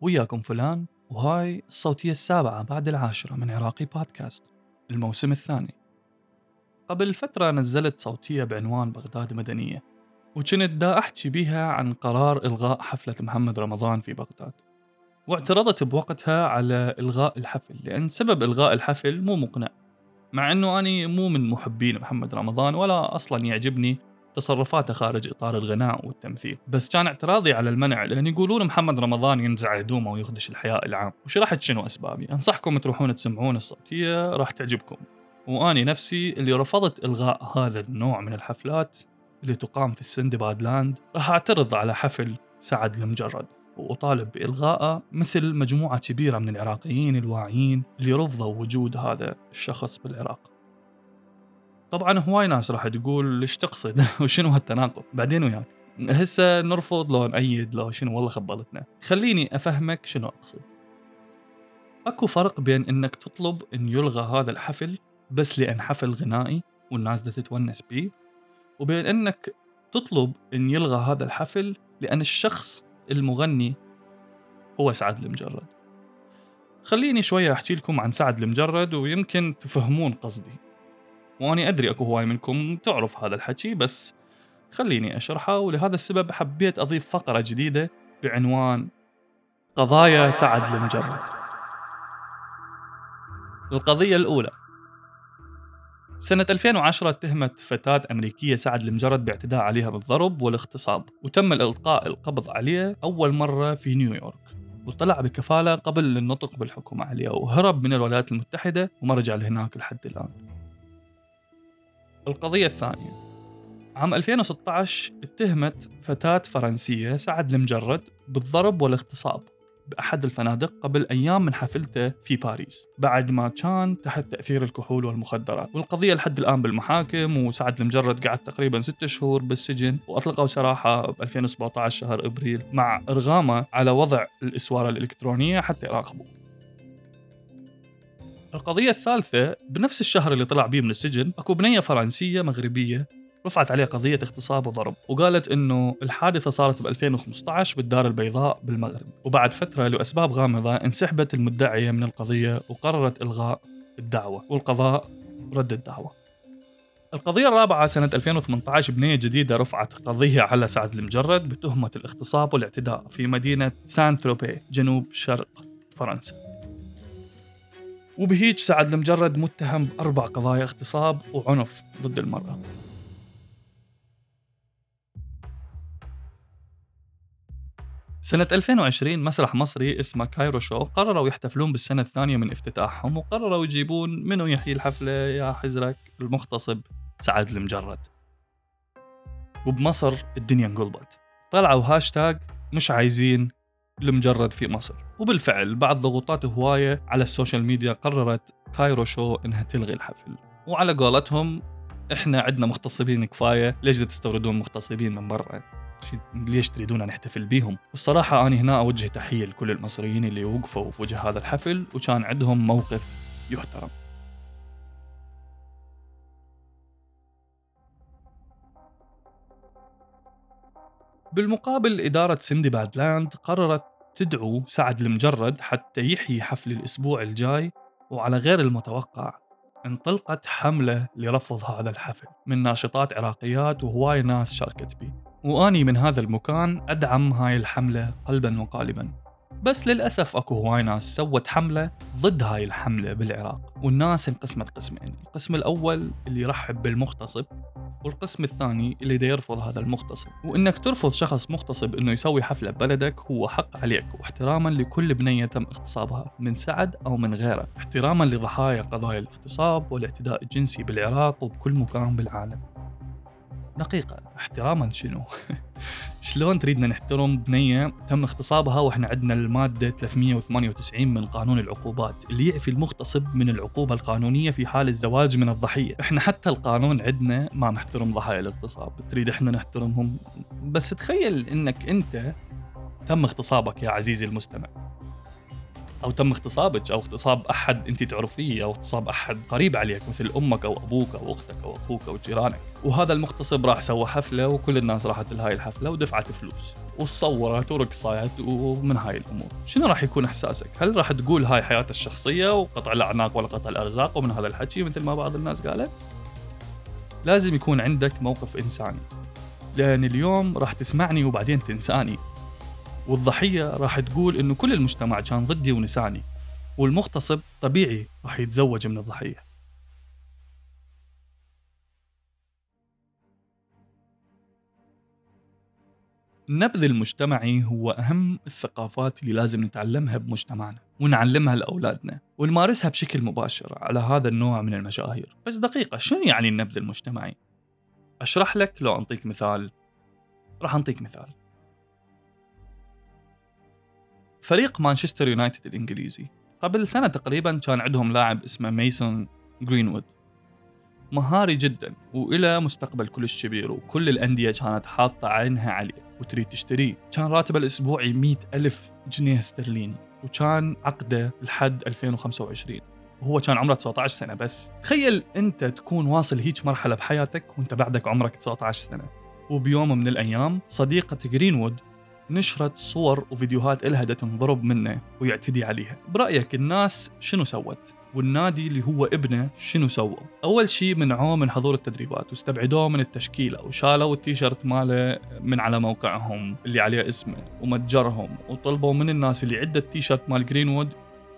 وياكم فلان وهاي الصوتية السابعة بعد العاشرة من عراقي بودكاست. الموسم الثاني. قبل فترة نزلت صوتية بعنوان بغداد مدنية وكنت دا أحكي بيها عن قرار إلغاء حفلة محمد رمضان في بغداد. واعترضت بوقتها على إلغاء الحفل لأن سبب إلغاء الحفل مو مقنع مع أنه أنا مو من محبين محمد رمضان ولا أصلا يعجبني تصرفاته خارج إطار الغناء والتمثيل. بس كان اعتراضي على المنع لأن يقولون محمد رمضان ينزع هدومه ويخدش الحياء العام. وشرحت شنو أسبابي؟ أنصحكم تروحون تسمعون الصوتية راح تعجبكم. وأني نفسي اللي رفضت إلغاء هذا النوع من الحفلات اللي تقام في السندباد لاند راح أعترض على حفل سعد المجرد. وأطالب بإلغائه مثل مجموعة كبيرة من العراقيين الواعيين اللي رفضوا وجود هذا الشخص بالعراق. طبعا هواي ناس راح تقول إيش تقصد وشنو هالتناقض؟ بعدين وياك. هسه نرفض لو نأيد لو شنو والله خبلتنا. خليني أفهمك شنو أقصد. أكو فرق بين أنك تطلب أن يلغى هذا الحفل بس لأن حفل غنائي والناس دا تتونس بيه وبين أنك تطلب أن يلغى هذا الحفل لأن الشخص المغني هو سعد المجرد. خليني شوية أحكي لكم عن سعد المجرد ويمكن تفهمون قصدي. وأنا أدري أكو هواي منكم تعرف هذا الحكي بس خليني أشرحه. ولهذا السبب حبيت أضيف فقرة جديدة بعنوان قضايا سعد المجرد. القضية الأولى. سنة 2010 اتهمت فتاة أمريكية سعد المجرد باعتداء عليها بالضرب والاغتصاب وتم الإلقاء القبض عليه أول مرة في نيويورك وطلع بكفالة قبل النطق بالحكم عليه وهرب من الولايات المتحدة وما رجع لهناك لحد الآن. القضية الثانية. عام 2016 اتهمت فتاة فرنسية سعد المجرد بالضرب والاغتصاب بأحد الفنادق قبل أيام من حفلته في باريس بعد ما كان تحت تأثير الكحول والمخدرات. والقضية لحد الآن بالمحاكم وسعد المجرد قعد تقريبا ستة شهور بالسجن وأطلقوا سراحة ب 2017 شهر إبريل مع إرغامه على وضع الإسوارة الإلكترونية حتى يراقبوه. القضية الثالثة بنفس الشهر اللي طلع بيه من السجن أكو بنية فرنسية مغربية رفعت عليه قضية اغتصاب وضرب وقالت إنه الحادثة صارت ب 2015 بالدار البيضاء بالمغرب وبعد فترة لأسباب غامضة انسحبت المدعية من القضية وقررت إلغاء الدعوة والقضاء رد الدعوة. القضية الرابعة سنة 2018 بنية جديدة رفعت قضية على سعد المجرد بتهمة الاغتصاب والاعتداء في مدينة سان تروبي جنوب شرق فرنسا. وبهيج سعد المجرد متهم بأربع قضايا اغتصاب وعنف ضد المرأة. سنة 2020 مسرح مصري اسمه كايرو شو قرروا يحتفلون بالسنة الثانية من افتتاحهم وقرروا يجيبون منو يحيي الحفلة يا حزرك المغتصب سعد المجرد. وبمصر الدنيا انقلبت. طلعوا هاشتاج مش عايزين المجرد في مصر. وبالفعل بعد ضغوطات هواية على ال social media قررت كايرو شو إنها تلغي الحفل. وعلى قولتهم إحنا عندنا مغتصبين كفاية ليش تستوردون مغتصبين من برا؟ ليش تريدون نحتفل بيهم؟ والصراحة أنا هنا أوجه تحية لكل المصريين اللي وقفوا بوجه هذا الحفل وكان عندهم موقف يحترم. بالمقابل إدارة سندباد لاند قررت تدعو سعد المجرد حتى يحيي حفل الأسبوع الجاي وعلى غير المتوقع انطلقت حملة لرفض هذا الحفل من ناشطات عراقيات وهواي ناس شاركت بي. وأني من هذا المكان أدعم هاي الحملة قلبا وقالبا. بس للأسف أكو هواي ناس سوت حملة ضد هاي الحملة بالعراق والناس انقسمت قسمين. القسم الأول اللي يرحب بالمغتصب والقسم الثاني اللي دا يرفض هذا المغتصب. وإنك ترفض شخص مغتصب إنه يسوي حفله ببلدك هو حق عليك واحتراما لكل بنية تم اغتصابها من سعد أو من غيره. احتراما لضحايا قضايا الاغتصاب والاعتداء الجنسي بالعراق وبكل مكان بالعالم. دقيقة احتراما شنو؟ شلون تريدنا نحترم بنية تم اغتصابها وإحنا عندنا المادة 398 من قانون العقوبات اللي يعفي المغتصب من العقوبة القانونية في حال الزواج من الضحية، إحنا حتى القانون عندنا ما محترم ضحايا الاغتصاب، تريد إحنا نحترمهم بس تخيل إنك أنت تم اغتصابك يا عزيزي المستمع. أو تم اغتصابك أو اغتصاب أحد أنت تعرفيه أو اغتصاب أحد قريب عليك مثل أمك أو أبوك أو أختك أو أخوك أو جيرانك. وهذا المغتصب راح سوى حفلة وكل الناس راحت لهاي الحفلة ودفعت فلوس. وصورت ورقصت ومن هاي الأمور. شنو راح يكون إحساسك؟ هل راح تقول هاي حياتي الشخصية وقطع الأعناق ولا قطع الأرزاق ومن هذا الحكي مثل ما بعض الناس قالت لازم يكون عندك موقف إنساني. لأن اليوم راح تسمعني وبعدين تنساني. والضحية راح تقول إنه كل المجتمع كان ضدي ونساني والمغتصب طبيعي راح يتزوج من الضحية. النبذ المجتمعي هو أهم الثقافات اللي لازم نتعلمها بمجتمعنا ونعلمها لأولادنا ونمارسها بشكل مباشر على هذا النوع من المشاهير. بس دقيقة شنو يعني النبذ المجتمعي؟ أشرح لك لو أنطيك مثال. راح أنطيك مثال. فريق مانشستر يونايتد الإنجليزي. قبل سنة تقريبا كان عندهم لاعب اسمه ميسون جرينوود. مهاري جدا وإلى مستقبل كلش كبير وكل الأندية كانت حاطة عينها عليه وتريد تشتريه. كان راتبه الأسبوعي مئة ألف جنيه استرليني وكان عقده لحد 2025 وهو كان عمره 19 سنة بس. تخيل أنت تكون واصل هيك مرحلة بحياتك وأنت بعدك عمرك 19 سنة. وبيوم من الأيام صديقة جرينوود نشرت صور وفيديوهات إلها دا تنضرب منه ويعتدي عليها. برأيك الناس شنو سوت؟ والنادي اللي هو ابنه شنو سوى؟ أول شيء منعوه من حضور التدريبات واستبعدوه من التشكيلة وشالوا التيشيرت ماله من على موقعهم اللي عليه اسمه ومتجرهم وطلبوا من الناس اللي عنده التيشيرت مال جرينوود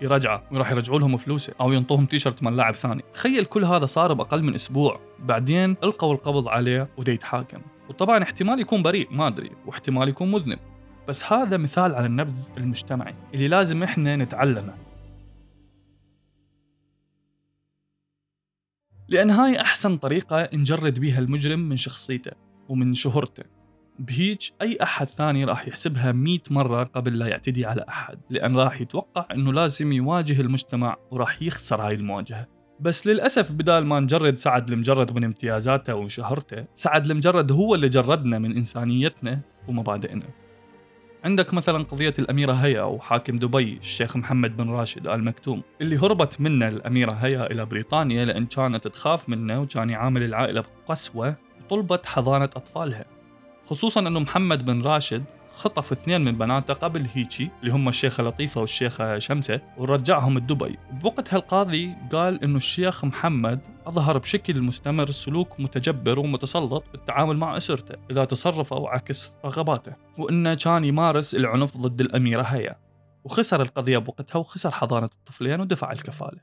يرجعه وراح يرجعوا لهم فلوسه أو ينطوهم تيشرت مال لاعب ثاني. تخيل كل هذا صار بأقل من أسبوع. بعدين ألقوا القبض عليه ودا يتحاكم. وطبعا احتمال يكون بريء ما أدري واحتمال يكون مذنب. بس هذا مثال على النبذ المجتمعي اللي لازم إحنا نتعلمه. لأن هاي أحسن طريقة نجرد بيها المجرم من شخصيته ومن شهرته. بهيج أي أحد ثاني راح يحسبها مئة مرة قبل لا يعتدي على أحد لأن راح يتوقع أنه لازم يواجه المجتمع وراح يخسر هاي المواجهة. بس للأسف بدال ما نجرد سعد المجرد من امتيازاته وشهرته سعد المجرد هو اللي جردنا من إنسانيتنا ومبادئنا. عندك مثلا قضية الأميرة هيا أو حاكم دبي الشيخ محمد بن راشد آل مكتوم اللي هربت منه الأميرة هيا إلى بريطانيا لأن كانت تخاف منه وكان يعامل العائلة بقسوة وطلبت حضانة أطفالها. خصوصا أنه محمد بن راشد خطف اثنين من بناته قبل هيجي اللي هم الشيخة لطيفة والشيخة شمسة ورجعهم دبي بوقتها القاضي قال إنه الشيخ محمد أظهر بشكل مستمر سلوك متجبر ومتسلط بالتعامل مع أسرته إذا تصرف أو عكس رغباته. وإنه كان يمارس العنف ضد الأميرة هيا. وخسر القضية بوقتها وخسر حضانة الطفلين ودفع الكفالة.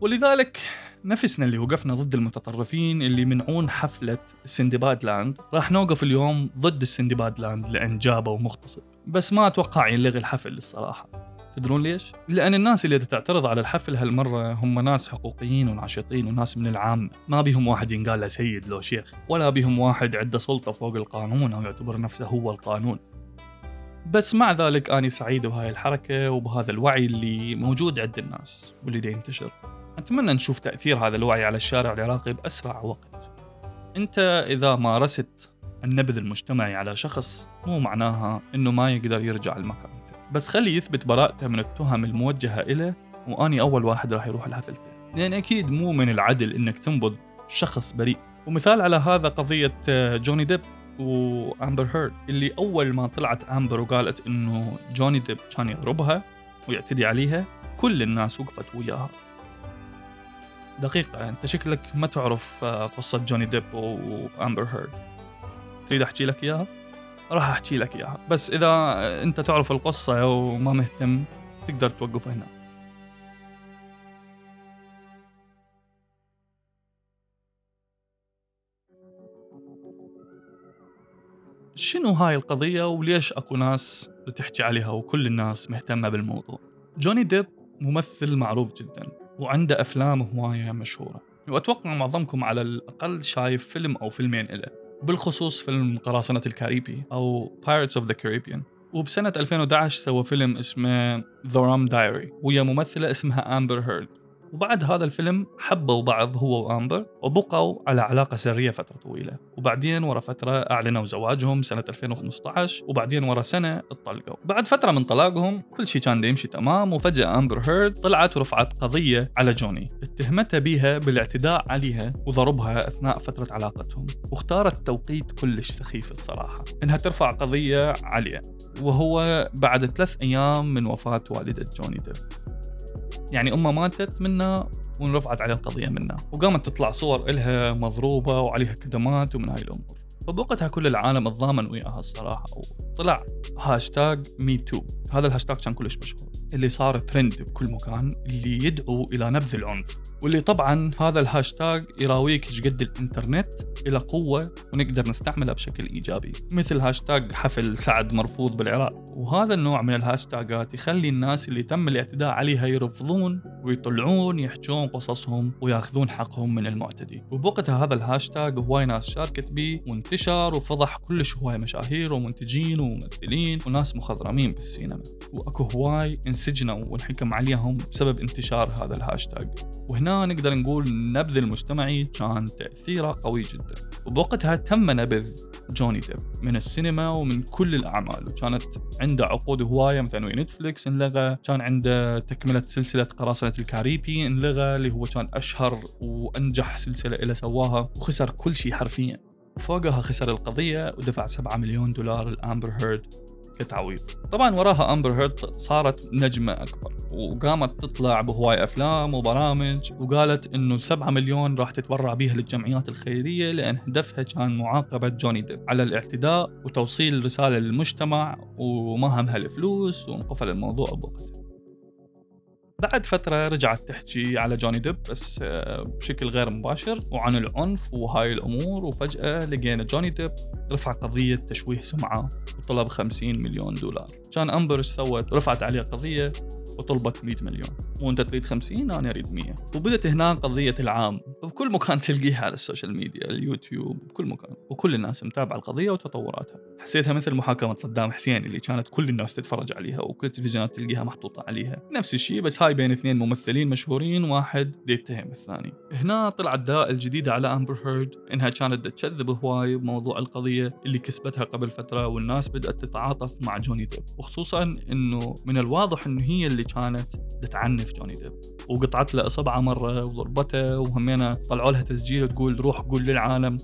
ولذلك نفسنا اللي وقفنا ضد المتطرفين اللي منعون حفلة سندباد لاند راح نوقف اليوم ضد السندباد لاند لأن جابوا مغتصب. بس ما أتوقع يلغي الحفل الصراحة. تدرون ليش؟ لأن الناس اللي تعترض على الحفل هالمرة هم ناس حقوقيين وناشطين وناس من العامة ما بيهم واحد ينقال له سيد لو شيخ ولا بيهم واحد عنده سلطة فوق القانون أو يعتبر نفسه هو القانون. بس مع ذلك أنا سعيد بهاي الحركة وبهذا الوعي اللي موجود عند الناس واللي ينتشر. أتمنى نشوف تأثير هذا الوعي على الشارع العراقي بأسرع وقت. أنت إذا مارست النبذ المجتمعي على شخص مو معناها أنه ما يقدر يرجع لمكانته بس خلي يثبت براءته من التهم الموجهة إليه وأني أول واحد راح يروح لحفلته. لأن أكيد مو من العدل أنك تنبذ شخص بريء. ومثال على هذا قضية جوني ديب وأمبر هيرد. اللي أول ما طلعت أمبر وقالت إنه جوني ديب كان يضربها ويعتدي عليها كل الناس وقفت وياها. دقيقة أنت شكلك ما تعرف آه، قصة جوني ديب وأمبر هيرد. تريد أحكي لك إياها؟ راح أحكي لك إياها. بس إذا أنت تعرف القصة وما مهتم تقدر توقف هنا. شنو هاي القضية وليش أكو ناس بتحكي عليها وكل الناس مهتمة بالموضوع؟ جوني ديب ممثل معروف جدا. وعنده أفلام هواية مشهورة. وأتوقع معظمكم على الأقل شايف فيلم أو فيلمين إله. بالخصوص فيلم قراصنة الكاريبي أو Pirates of the Caribbean. وبسنة 2011 سوى فيلم اسمه The Rum Diary ويا ممثلة اسمها أمبر هيرد وبعد هذا الفيلم حبوا بعض هو وأمبر وبقوا على علاقة سرية فترة طويلة. وبعدين ورا فترة أعلنوا زواجهم سنة 2015 وبعدين ورا سنة اتطلقوا بعد فترة من طلاقهم كل شيء كان يمشي تمام وفجأة أمبر هيرد طلعت ورفعت قضية على جوني. اتهمتها بها بالاعتداء عليها وضربها أثناء فترة علاقتهم. واختارت توقيت كلش سخيف الصراحة إنها ترفع قضية عليه. وهو بعد ثلاث أيام من وفاة والدة جوني ديب يعني امه ماتت منا ورفعت عليه القضية منا وقامت تطلع صور إلها مضروبة وعليها كدمات ومن هاي الأمور. فبوقتها كل العالم تضامن وياها الصراحة وطلع هاشتاج Me Too هذا الهاشتاج كان كلش مشهور. اللي صار ترند بكل مكان اللي يدعو إلى نبذ العنف. واللي طبعا هذا الهاشتاج يراويك إيش قد الإنترنت إلى قوة ونقدر نستعملها بشكل إيجابي. مثل هاشتاج حفل سعد مرفوض بالعراق. وهذا النوع من الهاشتاجات يخلي الناس اللي تم الاعتداء عليها يرفضون ويطلعون يحجون قصصهم وياخذون حقهم من المعتدي. وبوقتها هذا الهاشتاج هواي ناس شاركت به وانتشر وفضح كلش هواي مشاهير ومنتجين وممثلين وناس مخضرمين بالسينما وأكو هواي انسجنوا وانحكم عليهم بسبب انتشار هذا الهاشتاج. وهنا نقدر نقول النبذ المجتمعي كان تأثيره قوي جدا. وبوقتها تم نبذ جوني ديب من السينما ومن كل الأعمال. وكانت عنده عقود هواية مثلا نتفليكس انلغى كان عنده تكملة سلسلة قراصنة الكاريبي انلغى اللي هو كان أشهر وأنجح سلسلة إلى سواها وخسر كل شيء حرفيا. فوقها خسر القضية ودفع 7 مليون دولار لأمبر هيرد. كتعويض. طبعا وراها امبر هيرد صارت نجمة أكبر وقامت تطلع بهواي أفلام وبرامج وقالت إنه 7 مليون راح تتبرع بيها للجمعيات الخيرية لأن هدفها كان معاقبة جوني ديب على الاعتداء وتوصيل رسالة للمجتمع وما همها الفلوس وانقفل الموضوع بوقتها. بعد فترة رجعت تحكي على جوني ديب بس آه، بشكل غير مباشر وعن العنف وهاي الأمور وفجأة لقينا جوني ديب رفع قضية تشويه سمعة وطلب 50 مليون دولار. كان أمبر سوت؟ رفعت عليه قضية وطلبت 100 مليون. وأنت تريد 50 أنا أريد 100 وبدت هنا قضية العام. بكل مكان تلقيها على ال social media اليوتيوب بكل مكان. وكل الناس متابعة القضية وتطوراتها. حسيتها مثل محاكمة صدام حسين اللي كانت كل الناس تتفرج عليها وكل التلفزيونات تلقيها محطوطة عليها. نفس الشيء بس هاي بين اثنين ممثلين مشهورين واحد يتهم الثاني هنا طلعت دلائل جديده على امبر هيرد إنها كانت تكذب هواي بموضوع القضية اللي كسبتها قبل فترة والناس بدأت تتعاطف مع جوني ديب وخصوصا إنه من الواضح إنه هي اللي كانت تعنف جوني ديب وقطعت له اصبعه مرة وضربته وهمينا طلعوا لها تسجيل تقول روح قول للعالم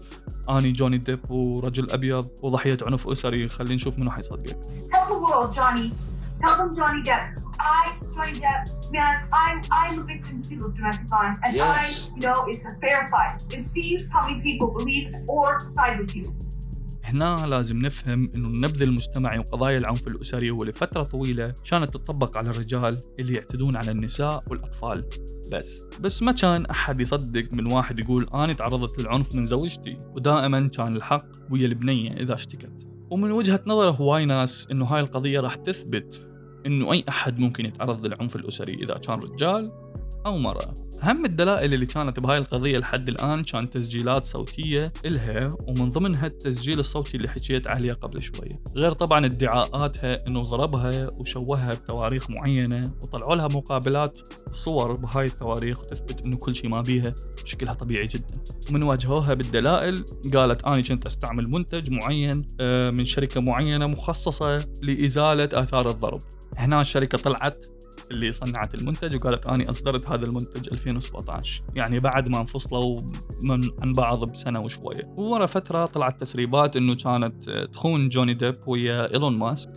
اني جوني ديب ورجل أبيض وضحية عنف أسري خلينا نشوف منو حيصدقك. Tell the world Johnny. Tell them Johnny Depp. I Johnny Depp a man I'm I'm a victim too of domestic violence and yes. I know it's a fair fight. And see how many people believe or side with you. هنا لازم نفهم إنه النبذ المجتمعي وقضايا العنف الأسري ولفتره طويلة كانت تطبق على الرجال اللي يعتدون على النساء والأطفال بس بس ما كان أحد يصدق من واحد يقول أنا تعرضت للعنف من زوجتي ودائما كان الحق ويا البنية إذا اشتكت ومن وجهة نظر هواي ناس إنه هاي القضية راح تثبت إنه أي أحد ممكن يتعرض للعنف الأسري إذا كان رجال أو مراه أهم الدلائل اللي كانت بهاي القضية لحد الآن كان تسجيلات صوتية إلها ومن ضمنها التسجيل الصوتي اللي حكيت عليه قبل شوية غير طبعا ادعاءاتها إنه ضربها وشوهها بتواريخ معينة وطلعوا لها مقابلات وصور بهاي التواريخ وتثبت إنه كل شيء ما بيها شكلها طبيعي جدا. ومن واجهوها بالدلائل قالت أنا كنت أستعمل منتج معين آه، من شركة معينة مخصصة لإزالة آثار الضرب. هنا الشركة طلعت اللي صنعت المنتج وقالت أني أصدرت هذا المنتج 2017 يعني بعد ما انفصلوا من عن بعض بسنة وشوية. وورا فترة طلعت تسريبات إنه كانت تخون جوني ديب ويا إيلون ماسك.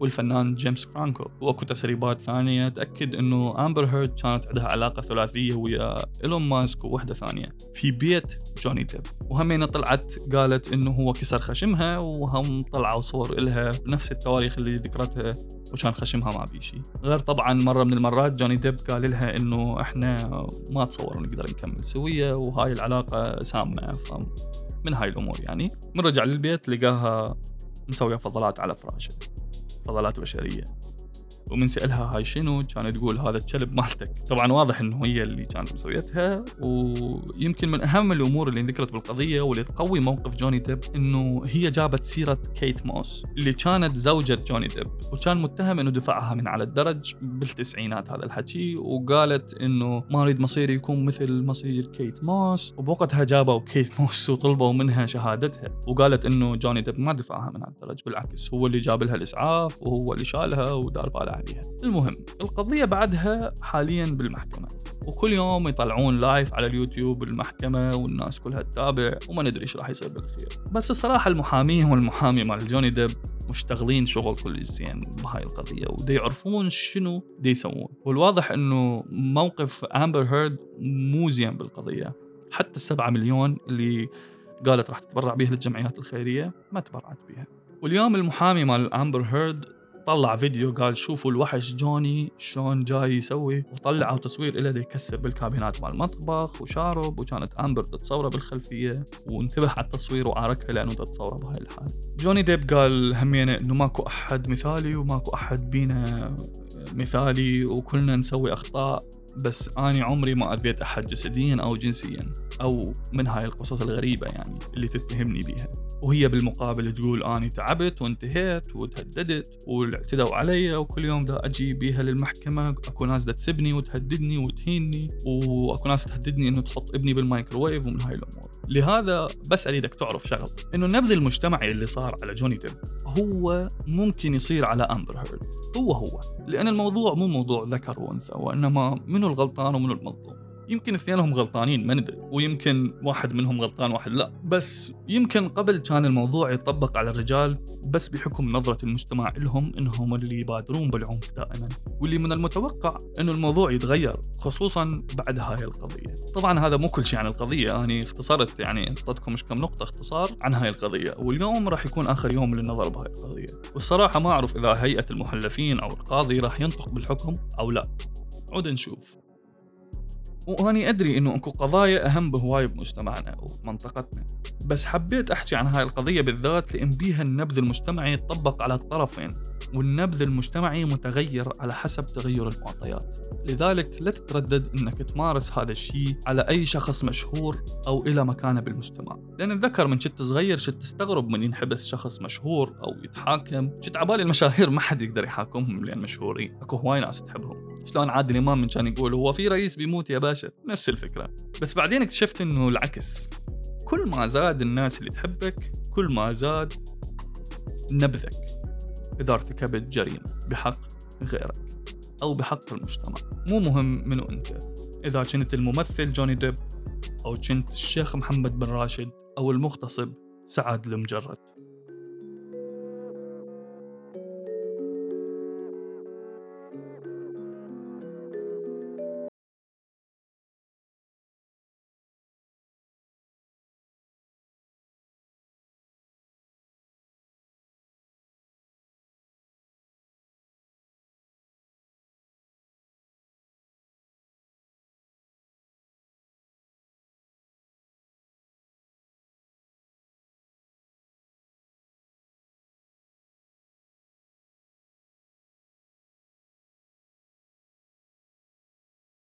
والفنان جيمس فرانكو. وأكو تسريبات ثانية تأكد إنه امبر هيرد كانت عندها علاقة ثلاثية ويا إيلون ماسك ووحدة ثانية في بيت جوني ديب. وهمين طلعت قالت إنه هو كسر خشمها وهم طلعوا صور إلها بنفس التواريخ اللي ذكرتها وكان خشمها ما بي شيء غير طبعا مرة من المرات جوني ديب قال لها إنه إحنا ما تصور نقدر نكمل سوية وهاي العلاقة سامة. من هاي الأمور يعني. من رجع للبيت لقاها مسوية فضلات على فراشه. فضلات بشرية. ومن سألها هاي شنو؟ كانت تقول هذا الكلب مالتك. طبعا واضح إنه هي اللي كانت مسويتها ويمكن من أهم الأمور اللي ذكرت بالقضية واللي تقوي موقف جوني ديب إنه هي جابت سيرة كيت موس اللي كانت زوجة جوني ديب وكان متهم إنه دفعها من على الدرج بالتسعينات هذا الحكي وقالت إنه ما أريد مصيري يكون مثل مصير كيت موس. وبوقتها جابوا كيت موس وطلبوا منها شهادتها وقالت إنه جوني ديب ما دفعها من على الدرج بالعكس هو اللي جاب لها الإسعاف وهو اللي شالها ودار باله عليها المهم القضية بعدها حاليا بالمحكمة وكل يوم يطلعون live على اليوتيوب المحكمة والناس كلها تتابع وما ندري إيش راح يصير بالاخير بس الصراحة المحامين والمحامي مال جوني ديب مشتغلين شغل كلش زين بهاي القضية ودي يعرفون شنو دي يسوون. والواضح إنه موقف امبر هيرد مو زين بالقضية. حتى السبعة مليون اللي قالت راح تتبرع بيها للجمعيات الخيرية ما تبرعت بيها. واليوم المحامي مال امبر هيرد طلع فيديو قال شوفوا الوحش جوني شلون جاي يسوي وطلعوا تصوير له يكسر بالكابينات مال المطبخ وشارب وكانت أمبر تتصوره بالخلفية وانتبه على التصوير وعاركها لأنه تتصوره بهاي الحال. جوني ديب قال همينه إنه ماكو أحد مثالي وماكو أحد بينا مثالي وكلنا نسوي أخطاء بس أني عمري ما اذيت أحد جسديا أو جنسيا أو من هاي القصص الغريبة يعني اللي تتهمني بيها. وهي بالمقابل تقول أني تعبت وانتهيت وتهددت واعتدوا علي وكل يوم دا أجي بيها للمحكمة. أكو ناس دا تسبني وتهددني وتهيني وأكو ناس تهددني إنه تحط ابني بالمايكروويف ومن هاي الأمور. لهذا بس اريدك تعرف شغله إنه النبذ المجتمعي اللي صار على جوني ديب هو ممكن يصير على أمبر هيرد. هو هو. لأن الموضوع مو موضوع ذكر وأنثى وإنما منو الغلطان ومنو المظلوم. يمكن اثنينهم غلطانين ما ندري ويمكن واحد منهم غلطان واحد لا. بس يمكن قبل كان الموضوع يطبق على الرجال بس بحكم نظرة المجتمع لهم إنهم اللي يبادرون بالعنف دائما واللي من المتوقع إنه الموضوع يتغير خصوصا بعد هاي القضية. طبعا هذا مو كل شيء عن القضية أنا يعني اختصرت يعني اعطيتكم مش كم نقطة اختصار عن هاي القضية واليوم راح يكون آخر يوم للنظر بهاي القضية. والصراحة ما أعرف إذا هيئة المحلفين أو القاضي راح ينطق بالحكم أو لا. عود نشوف. واني أدري إنه أكو قضايا أهم بهواي بمجتمعنا ومنطقتنا. بس حبيت أحكي عن هاي القضية بالذات لأن بيها النبذ المجتمعي يطبق على الطرفين والنبذ المجتمعي متغير على حسب تغير المعطيات. لذلك لا تتردد إنك تمارس هذا الشيء على أي شخص مشهور أو إلى مكانة بالمجتمع. لأن أتذكر من شت صغير شت تستغرب من ينحبس شخص مشهور أو يتحاكم. شت عبالي المشاهير ما حد يقدر يحاكمهم لأن مشهورين. أكو هواي ناس تحبهم. شلون عادل إمام من كان يقول هو في رئيس بيموت يا باشا؟ نفس الفكرة. بس بعدين اكتشفت إنه العكس. كل ما زاد الناس اللي تحبك كل ما زاد نبذك. إذا ارتكبت جريمة بحق غيرك أو بحق المجتمع. مو مهم منو أنت. إذا كنت الممثل جوني ديب أو كنت الشيخ محمد بن راشد أو المغتصب سعد المجرد.